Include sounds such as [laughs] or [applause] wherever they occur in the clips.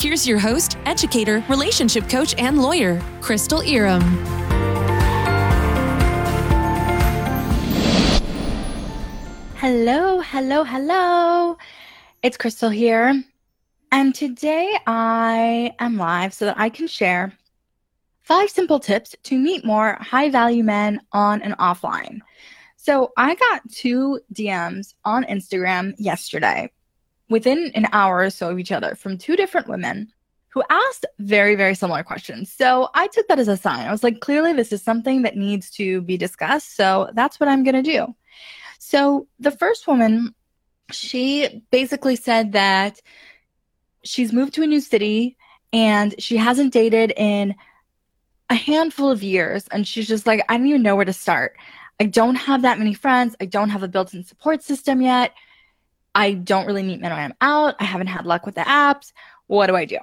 Here's your host, educator, relationship coach, and lawyer, Crystal Irom. Hello, hello, hello. It's Crystal here. And today I am live so that I can share five simple tips to meet more high value men on and offline. So I got two DMs on Instagram yesterday within an hour or so of each other from two different women who asked very, very similar questions. So I took that as a sign. I was like, clearly, this is something that needs to be discussed. So that's what I'm going to do. So the first woman, she basically said that she's moved to a new city and she hasn't dated in a handful of years. And she's just like, I don't even know where to start. I don't have that many friends. I don't have a built in support system yet. I don't really meet men when I'm out. I haven't had luck with the apps. What do I do?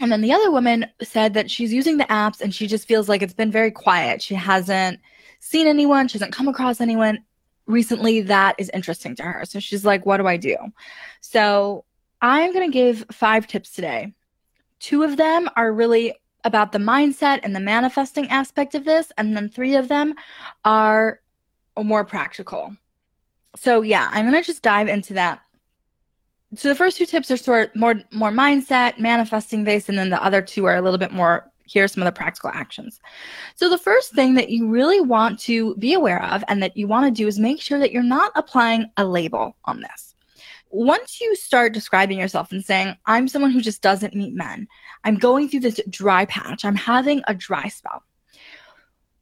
And then the other woman said that she's using the apps and she just feels like it's been very quiet. She hasn't seen anyone, she hasn't come across anyone recently that is interesting to her. So she's like, what do I do? So I'm going to give five tips today. Two of them are really about the mindset and the manifesting aspect of this, and then three of them are more practical. So yeah, I'm gonna just dive into that. So the first two tips are sort of more more mindset, manifesting based, and then the other two are a little bit more. Here are some of the practical actions. So the first thing that you really want to be aware of and that you want to do is make sure that you're not applying a label on this. Once you start describing yourself and saying, I'm someone who just doesn't meet men, I'm going through this dry patch, I'm having a dry spell.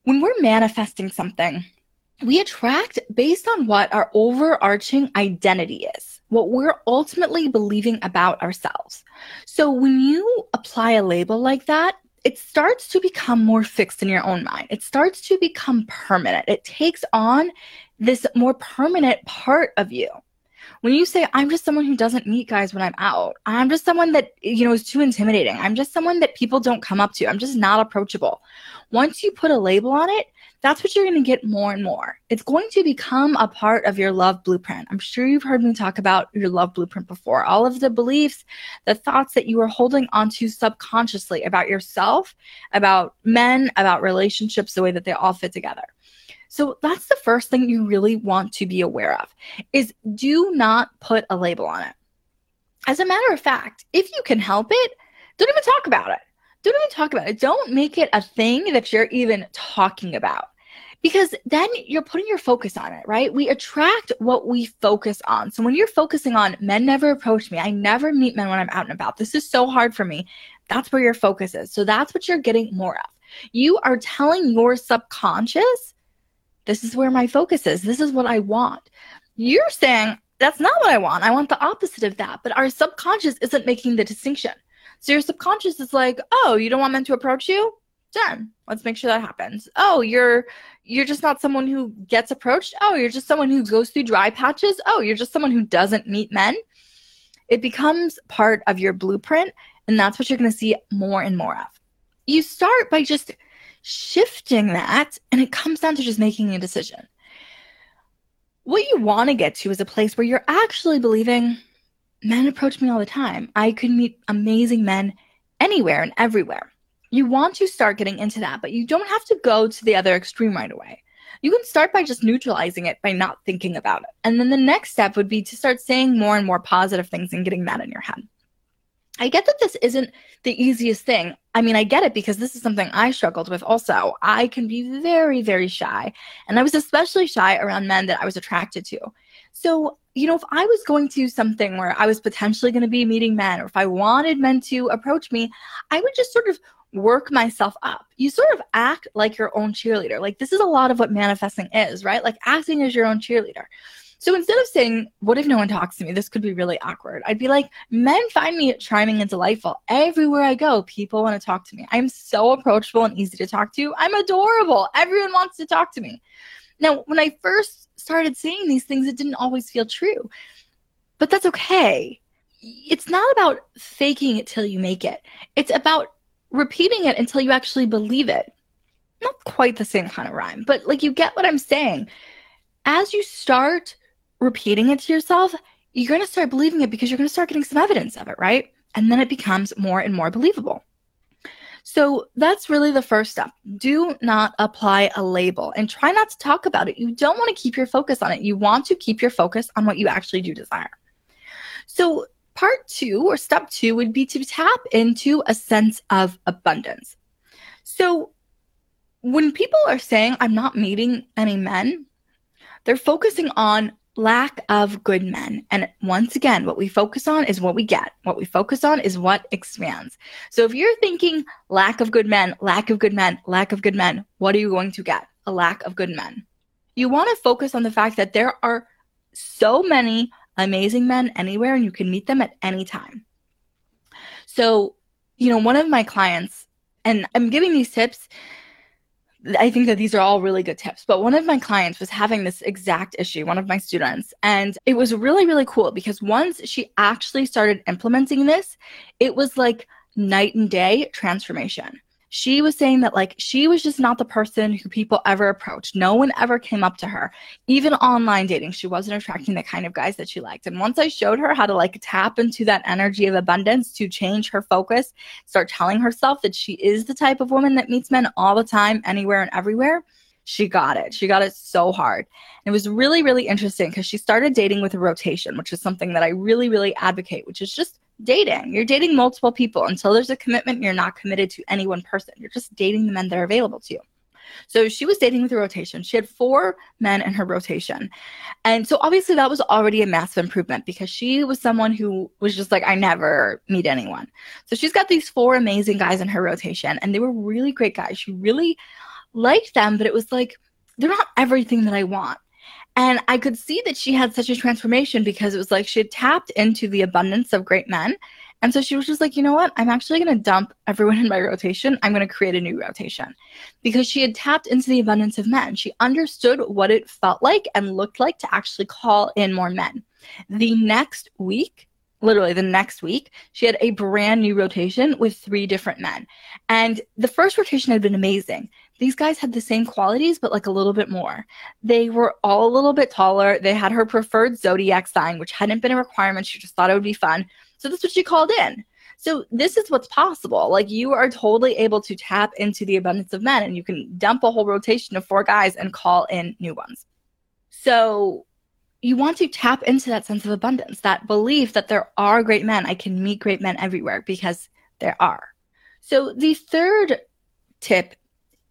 When we're manifesting something, we attract based on what our overarching identity is, what we're ultimately believing about ourselves. So when you apply a label like that, it starts to become more fixed in your own mind. It starts to become permanent. It takes on this more permanent part of you. When you say, I'm just someone who doesn't meet guys when I'm out, I'm just someone that, you know, is too intimidating. I'm just someone that people don't come up to. I'm just not approachable. Once you put a label on it, that's what you're going to get more and more. It's going to become a part of your love blueprint. I'm sure you've heard me talk about your love blueprint before. All of the beliefs, the thoughts that you are holding onto subconsciously about yourself, about men, about relationships, the way that they all fit together. So that's the first thing you really want to be aware of is do not put a label on it. As a matter of fact, if you can help it, don't even talk about it. Don't even talk about it. Don't make it a thing that you're even talking about because then you're putting your focus on it, right? We attract what we focus on. So when you're focusing on men never approach me, I never meet men when I'm out and about. This is so hard for me. That's where your focus is. So that's what you're getting more of. You are telling your subconscious, this is where my focus is. This is what I want. You're saying, that's not what I want. I want the opposite of that. But our subconscious isn't making the distinction. So your subconscious is like, oh, you don't want men to approach you? Done. Let's make sure that happens. Oh, you're you're just not someone who gets approached. Oh, you're just someone who goes through dry patches. Oh, you're just someone who doesn't meet men. It becomes part of your blueprint, and that's what you're going to see more and more of. You start by just shifting that, and it comes down to just making a decision. What you want to get to is a place where you're actually believing men approach me all the time. I could meet amazing men anywhere and everywhere. You want to start getting into that, but you don't have to go to the other extreme right away. You can start by just neutralizing it by not thinking about it. And then the next step would be to start saying more and more positive things and getting that in your head. I get that this isn't the easiest thing. I mean, I get it because this is something I struggled with also. I can be very, very shy. And I was especially shy around men that I was attracted to. So, you know, if I was going to something where I was potentially going to be meeting men, or if I wanted men to approach me, I would just sort of work myself up. You sort of act like your own cheerleader. Like this is a lot of what manifesting is, right? Like acting as your own cheerleader. So instead of saying, What if no one talks to me? This could be really awkward. I'd be like, Men find me charming and delightful. Everywhere I go, people want to talk to me. I'm so approachable and easy to talk to. I'm adorable. Everyone wants to talk to me. Now, when I first started saying these things, it didn't always feel true, but that's okay. It's not about faking it till you make it, it's about repeating it until you actually believe it. Not quite the same kind of rhyme, but like you get what I'm saying. As you start repeating it to yourself, you're going to start believing it because you're going to start getting some evidence of it, right? And then it becomes more and more believable. So that's really the first step. Do not apply a label and try not to talk about it. You don't want to keep your focus on it. You want to keep your focus on what you actually do desire. So, part two or step two would be to tap into a sense of abundance. So, when people are saying, I'm not meeting any men, they're focusing on lack of good men. And once again, what we focus on is what we get. What we focus on is what expands. So if you're thinking lack of good men, lack of good men, lack of good men, what are you going to get? A lack of good men. You want to focus on the fact that there are so many amazing men anywhere and you can meet them at any time. So, you know, one of my clients, and I'm giving these tips I think that these are all really good tips. But one of my clients was having this exact issue, one of my students. And it was really, really cool because once she actually started implementing this, it was like night and day transformation she was saying that like she was just not the person who people ever approached. No one ever came up to her. Even online dating, she wasn't attracting the kind of guys that she liked. And once I showed her how to like tap into that energy of abundance to change her focus, start telling herself that she is the type of woman that meets men all the time, anywhere and everywhere, she got it. She got it so hard. And it was really, really interesting because she started dating with a rotation, which is something that I really, really advocate, which is just dating. You're dating multiple people. Until there's a commitment, you're not committed to any one person. You're just dating the men that are available to you. So she was dating with a rotation. She had four men in her rotation. And so obviously that was already a massive improvement because she was someone who was just like, I never meet anyone. So she's got these four amazing guys in her rotation, and they were really great guys. She really liked them, but it was like, they're not everything that I want. And I could see that she had such a transformation because it was like she had tapped into the abundance of great men. And so she was just like, you know what? I'm actually going to dump everyone in my rotation. I'm going to create a new rotation because she had tapped into the abundance of men. She understood what it felt like and looked like to actually call in more men. The next week, literally the next week, she had a brand new rotation with three different men. And the first rotation had been amazing these guys had the same qualities, but like a little bit more. They were all a little bit taller. They had her preferred zodiac sign, which hadn't been a requirement. She just thought it would be fun. So that's what she called in. So this is what's possible. Like you are totally able to tap into the abundance of men and you can dump a whole rotation of four guys and call in new ones. So you want to tap into that sense of abundance, that belief that there are great men. I can meet great men everywhere because there are. So the third tip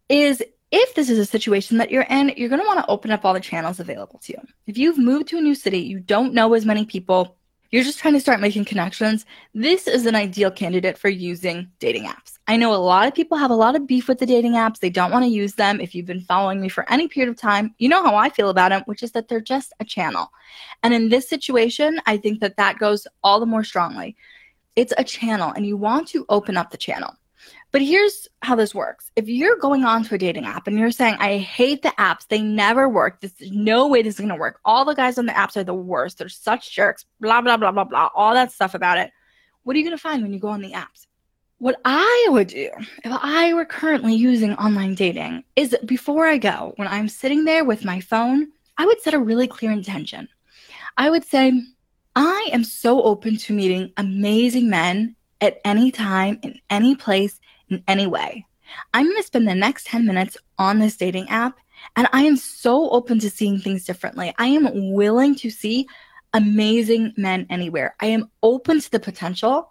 is if this is a situation that you're in, you're going to want to open up all the channels available to you. If you've moved to a new city, you don't know as many people, you're just trying to start making connections, this is an ideal candidate for using dating apps. I know a lot of people have a lot of beef with the dating apps. They don't want to use them. If you've been following me for any period of time, you know how I feel about them, which is that they're just a channel. And in this situation, I think that that goes all the more strongly. It's a channel, and you want to open up the channel. But here's how this works. If you're going on to a dating app and you're saying, I hate the apps, they never work. There's no way this is going to work. All the guys on the apps are the worst. They're such jerks, blah, blah, blah, blah, blah, all that stuff about it. What are you going to find when you go on the apps? What I would do if I were currently using online dating is before I go, when I'm sitting there with my phone, I would set a really clear intention. I would say, I am so open to meeting amazing men at any time, in any place, in any way. I'm going to spend the next 10 minutes on this dating app, and I am so open to seeing things differently. I am willing to see amazing men anywhere. I am open to the potential.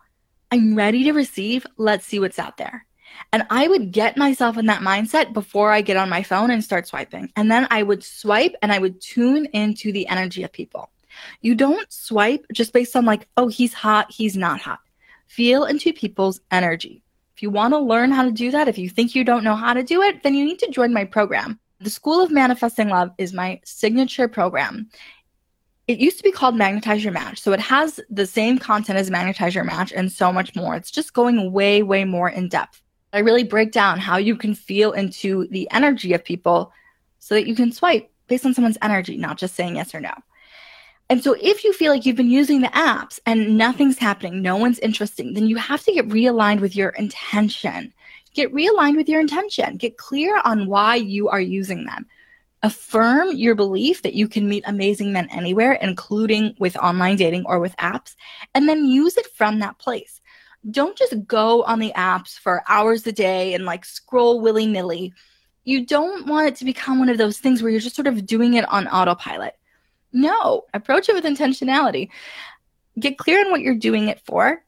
I'm ready to receive. Let's see what's out there. And I would get myself in that mindset before I get on my phone and start swiping. And then I would swipe and I would tune into the energy of people. You don't swipe just based on like, oh, he's hot, he's not hot. Feel into people's energy. You want to learn how to do that, if you think you don't know how to do it, then you need to join my program. The School of Manifesting Love is my signature program. it used to be called Magnetize Your Match. So it has the same content as Magnetize Your Match and so much more. It's just going way, way more in depth. I really break down how you can feel into the energy of people so that you can swipe based on someone's energy, not just saying yes or no. And so if you feel like you've been using the apps and nothing's happening, no one's interesting, then you have to get realigned with your intention. Get realigned with your intention. Get clear on why you are using them. Affirm your belief that you can meet amazing men anywhere, including with online dating or with apps, and then use it from that place. Don't just go on the apps for hours a day and like scroll willy nilly. You don't want it to become one of those things where you're just sort of doing it on autopilot. No, approach it with intentionality. Get clear on what you're doing it for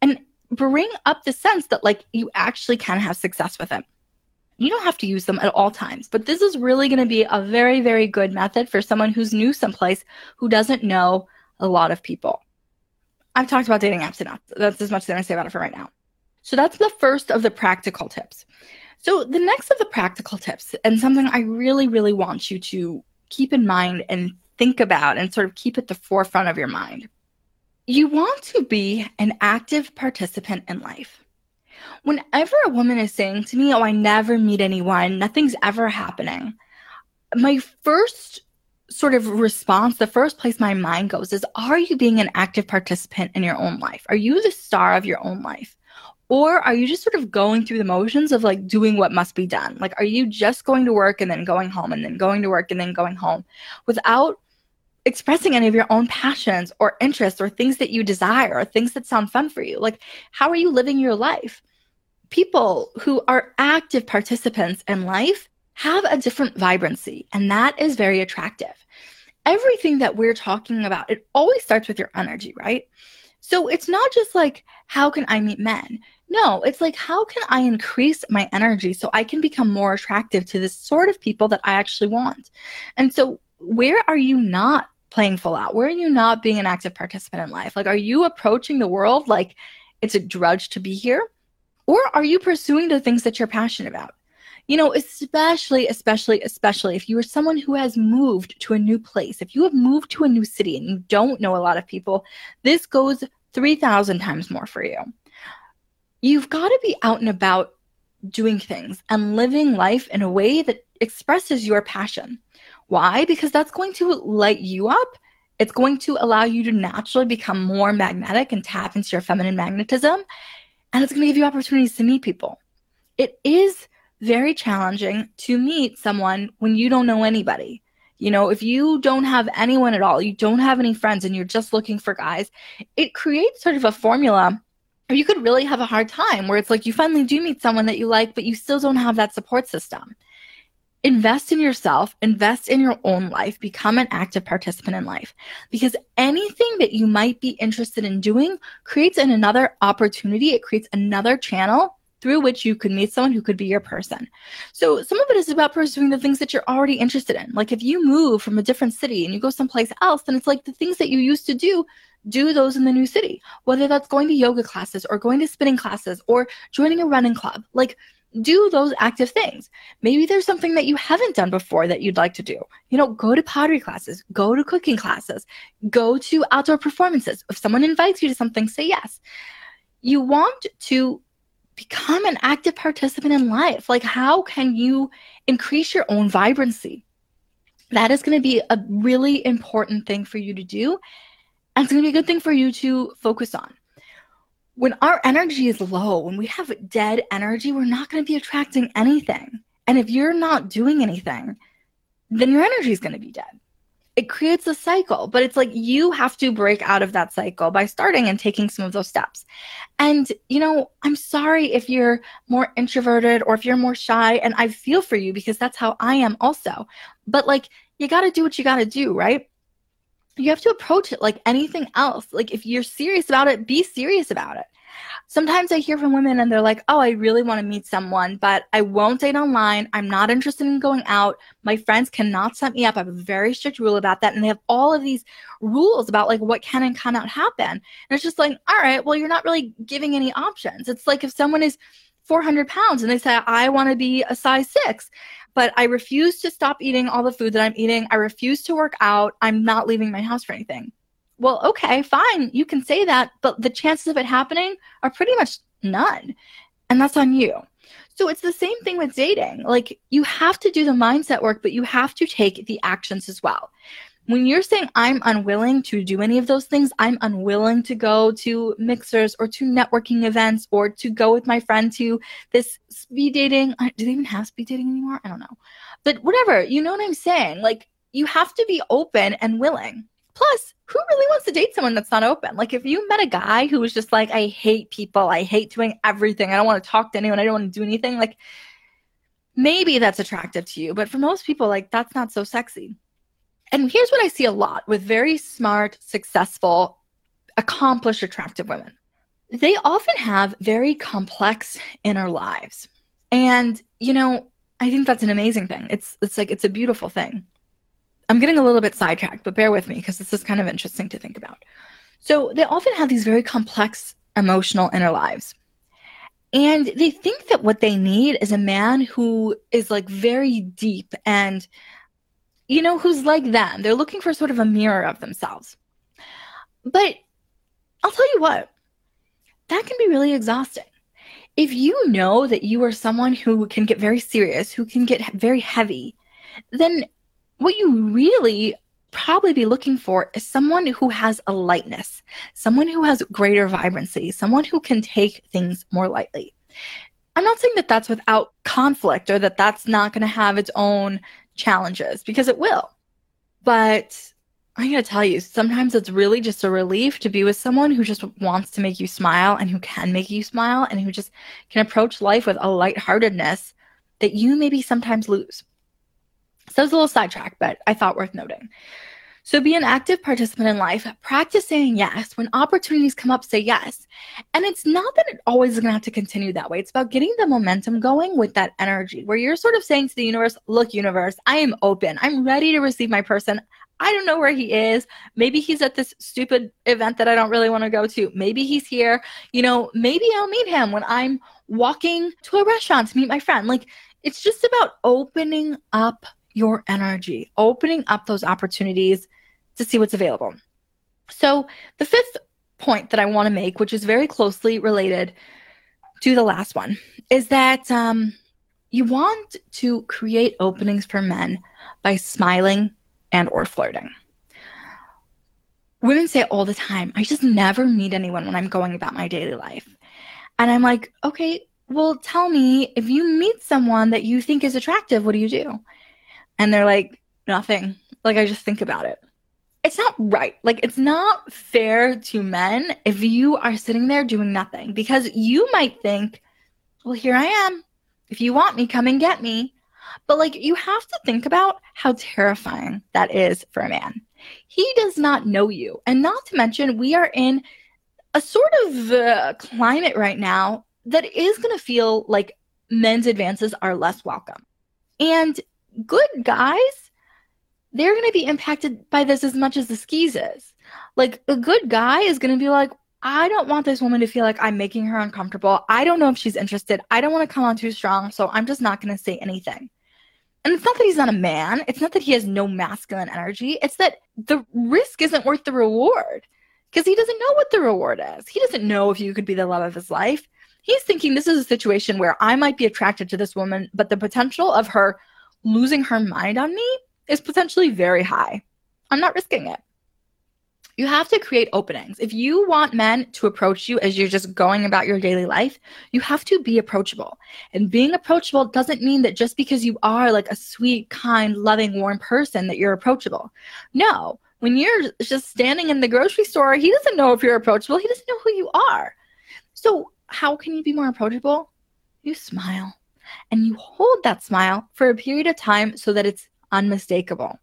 and bring up the sense that like you actually can have success with it. You don't have to use them at all times, but this is really going to be a very, very good method for someone who's new someplace who doesn't know a lot of people. I've talked about dating apps enough. That's as much as I'm going to say about it for right now. So that's the first of the practical tips. So the next of the practical tips, and something I really, really want you to keep in mind and think about and sort of keep at the forefront of your mind. You want to be an active participant in life. Whenever a woman is saying to me, Oh, I never meet anyone, nothing's ever happening, my first sort of response, the first place my mind goes is, Are you being an active participant in your own life? Are you the star of your own life? Or are you just sort of going through the motions of like doing what must be done? Like, are you just going to work and then going home and then going to work and then going home without expressing any of your own passions or interests or things that you desire or things that sound fun for you. Like, how are you living your life? People who are active participants in life have a different vibrancy, and that is very attractive. Everything that we're talking about, it always starts with your energy, right? So it's not just like, how can I meet men? No, it's like, how can I increase my energy so I can become more attractive to the sort of people that I actually want? And so, where are you not playing full out? Where are you not being an active participant in life? Like, are you approaching the world like it's a drudge to be here? Or are you pursuing the things that you're passionate about? You know, especially, especially, especially if you are someone who has moved to a new place, if you have moved to a new city and you don't know a lot of people, this goes 3,000 times more for you. You've got to be out and about doing things and living life in a way that expresses your passion. Why? Because that's going to light you up. It's going to allow you to naturally become more magnetic and tap into your feminine magnetism. And it's going to give you opportunities to meet people. It is very challenging to meet someone when you don't know anybody. You know, if you don't have anyone at all, you don't have any friends, and you're just looking for guys, it creates sort of a formula or you could really have a hard time where it's like you finally do meet someone that you like, but you still don't have that support system invest in yourself, invest in your own life, become an active participant in life. Because anything that you might be interested in doing creates an another opportunity, it creates another channel through which you could meet someone who could be your person. So some of it is about pursuing the things that you're already interested in. Like if you move from a different city and you go someplace else, then it's like the things that you used to do, do those in the new city. Whether that's going to yoga classes or going to spinning classes or joining a running club. Like do those active things. Maybe there's something that you haven't done before that you'd like to do. You know, go to pottery classes, go to cooking classes, go to outdoor performances. If someone invites you to something, say yes. You want to become an active participant in life. Like, how can you increase your own vibrancy? That is going to be a really important thing for you to do. And it's going to be a good thing for you to focus on when our energy is low, when we have dead energy, we're not going to be attracting anything. And if you're not doing anything, then your energy is going to be dead. It creates a cycle, but it's like you have to break out of that cycle by starting and taking some of those steps. And, you know, I'm sorry if you're more introverted or if you're more shy, and I feel for you because that's how I am also. But like, you got to do what you got to do, right? You have to approach it like anything else. Like if you're serious about it, be serious about it. Sometimes I hear from women and they're like, "Oh, I really want to meet someone, but I won't date online. I'm not interested in going out. My friends cannot set me up. I have a very strict rule about that." And they have all of these rules about like what can and cannot happen. And it's just like, "All right, well, you're not really giving any options." It's like if someone is 400 pounds and they say, I want to be a size six, but I refuse to stop eating all the food that I'm eating. I refuse to work out. I'm not leaving my house for anything. Well, okay, fine. You can say that, but the chances of it happening are pretty much none. And that's on you. So it's the same thing with dating. Like you have to do the mindset work, but you have to take the actions as well when you're saying I'm unwilling to do any of those things, I'm unwilling to go to mixers or to networking events or to go with my friend to this speed dating. Uh, do they even have speed dating anymore? I don't know. But whatever, you know what I'm saying? Like, you have to be open and willing. Plus, who really wants to date someone that's not open? Like, if you met a guy who was just like, I hate people, I hate doing everything, I don't want to talk to anyone, I don't want to do anything, like, maybe that's attractive to you. But for most people, like, that's not so sexy. And here's what I see a lot with very smart, successful, accomplished, attractive women. They often have very complex inner lives. And, you know, I think that's an amazing thing. It's it's like it's a beautiful thing. I'm getting a little bit sidetracked, but bear with me because this is kind of interesting to think about. So, they often have these very complex emotional inner lives. And they think that what they need is a man who is like very deep and you know, who's like them. They're looking for sort of a mirror of themselves. But I'll tell you what, that can be really exhausting. If you know that you are someone who can get very serious, who can get very heavy, then what you really probably be looking for is someone who has a lightness, someone who has greater vibrancy, someone who can take things more lightly. I'm not saying that that's without conflict or that that's not going to have its own challenges because it will. But I'm going to tell you, sometimes it's really just a relief to be with someone who just wants to make you smile and who can make you smile and who just can approach life with a lightheartedness that you maybe sometimes lose. So it's a little sidetrack, but I thought worth noting. So be an active participant in life. Practice saying yes. When opportunities come up, say yes. And it's not that it always is going to have to continue that way. It's about getting the momentum going with that energy where you're sort of saying to the universe, look, universe, I am open. I'm ready to receive my person. I don't know where he is. Maybe he's at this stupid event that I don't really want to go to. Maybe he's here. You know, maybe I'll meet him when I'm walking to a restaurant to meet my friend. Like, it's just about opening up your energy, opening up those opportunities to see what's available. So, the fifth point that I want to make, which is very closely related to the last one, is that um, you want to create openings for men by smiling and or flirting. Women say all the time, I just never meet anyone when I'm going about my daily life. And I'm like, okay, well, tell me if you meet someone that you think is attractive, what do you do? And they're like, nothing. Like, I just think about it it's not right. Like, it's not fair to men if you are sitting there doing nothing because you might think, well, here I am. If you want me, come and get me. But like, you have to think about how terrifying that is for a man. He does not know you. And not to mention, we are in a sort of uh, climate right now that is going to feel like men's advances are less welcome. And good guys they're going to be impacted by this as much as the skis is. Like a good guy is going to be like, I don't want this woman to feel like I'm making her uncomfortable. I don't know if she's interested. I don't want to come on too strong, so I'm just not going to say anything. And it's not that he's not a man. It's not that he has no masculine energy. It's that the risk isn't worth the reward because he doesn't know what the reward is. He doesn't know if you could be the love of his life. He's thinking this is a situation where I might be attracted to this woman, but the potential of her losing her mind on me is potentially very high. I'm not risking it. You have to create openings. If you want men to approach you as you're just going about your daily life, you have to be approachable. And being approachable doesn't mean that just because you are like a sweet, kind, loving, warm person that you're approachable. No, when you're just standing in the grocery store, he doesn't know if you're approachable. He doesn't know who you are. So, how can you be more approachable? You smile and you hold that smile for a period of time so that it's unmistakable.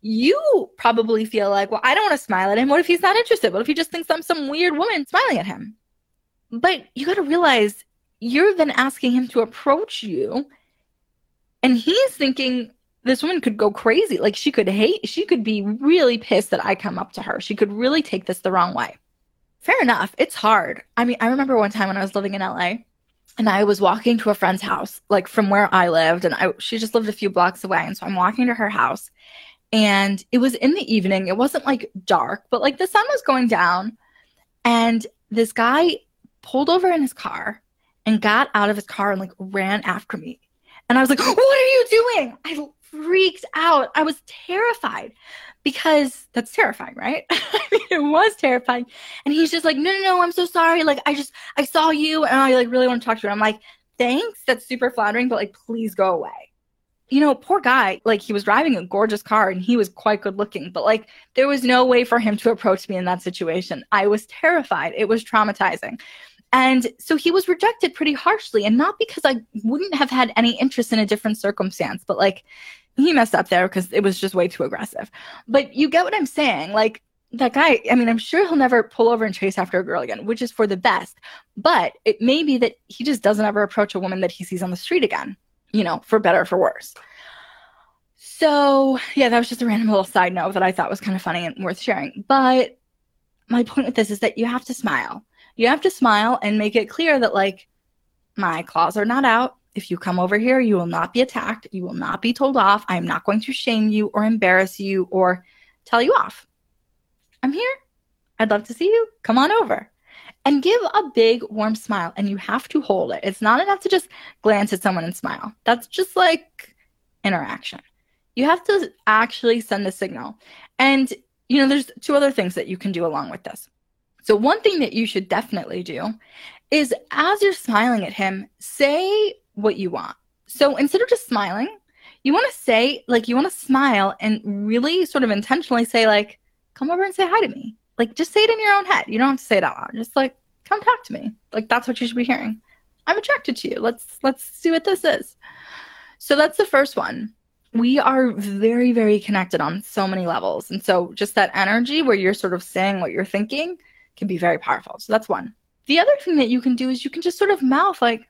You probably feel like, well, I don't want to smile at him. What if he's not interested? What if he just thinks I'm some weird woman smiling at him? But you got to realize you're then asking him to approach you, and he's thinking this woman could go crazy. Like she could hate, she could be really pissed that I come up to her. She could really take this the wrong way. Fair enough. It's hard. I mean, I remember one time when I was living in LA, and I was walking to a friend's house, like from where I lived, and I she just lived a few blocks away, and so I'm walking to her house, and it was in the evening. It wasn't like dark, but like the sun was going down, and this guy pulled over in his car and got out of his car and like ran after me, and I was like, "What are you doing?" I freaked out. I was terrified because that's terrifying, right? [laughs] it was terrifying. And he's just like, no, no, no, I'm so sorry. Like, I just, I saw you and I like really want to talk to you. I'm like, thanks. That's super flattering, but like, please go away. You know, poor guy, like he was driving a gorgeous car and he was quite good looking, but like there was no way for him to approach me in that situation. I was terrified. It was traumatizing. And so he was rejected pretty harshly, and not because I wouldn't have had any interest in a different circumstance, but like he messed up there because it was just way too aggressive. But you get what I'm saying? Like that guy, I mean, I'm sure he'll never pull over and chase after a girl again, which is for the best. But it may be that he just doesn't ever approach a woman that he sees on the street again, you know, for better or for worse. So, yeah, that was just a random little side note that I thought was kind of funny and worth sharing. But my point with this is that you have to smile. You have to smile and make it clear that, like, my claws are not out. If you come over here, you will not be attacked. You will not be told off. I am not going to shame you or embarrass you or tell you off. I'm here. I'd love to see you. Come on over. And give a big warm smile, and you have to hold it. It's not enough to just glance at someone and smile. That's just like interaction. You have to actually send the signal. And, you know, there's two other things that you can do along with this. So, one thing that you should definitely do is as you're smiling at him, say what you want. So instead of just smiling, you want to say, like, you want to smile and really sort of intentionally say, like, come over and say hi to me. Like, just say it in your own head. You don't have to say it out loud. Just like, come talk to me. Like, that's what you should be hearing. I'm attracted to you. Let's let's see what this is. So that's the first one. We are very, very connected on so many levels. And so just that energy where you're sort of saying what you're thinking can be very powerful. So that's one. The other thing that you can do is you can just sort of mouth like,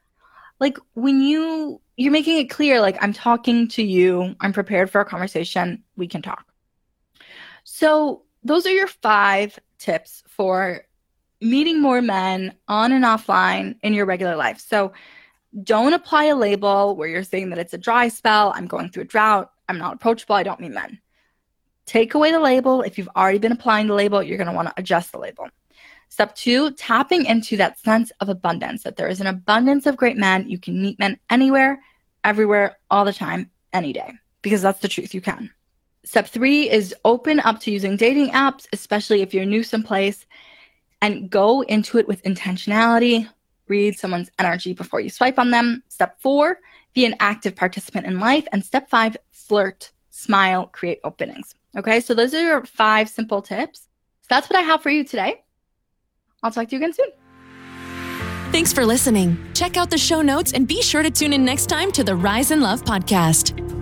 like when you you're making it clear like i'm talking to you i'm prepared for a conversation we can talk. So those are your five tips for meeting more men on and offline in your regular life. So don't apply a label where you're saying that it's a dry spell i'm going through a drought i'm not approachable i don't mean men. Take away the label. If you've already been applying the label you're going to want to adjust the label Step two, tapping into that sense of abundance, that there is an abundance of great men. You can meet men anywhere, everywhere, all the time, any day, because that's the truth. You can. Step three is open up to using dating apps, especially if you're new someplace, and go into it with intentionality. Read someone's energy before you swipe on them. Step four, be an active participant in life. And step five, flirt, smile, create openings. Okay, so those are your five simple tips. So that's what I have for you today. I'll talk to you again soon. Thanks for listening. Check out the show notes and be sure to tune in next time to the Rise in Love podcast.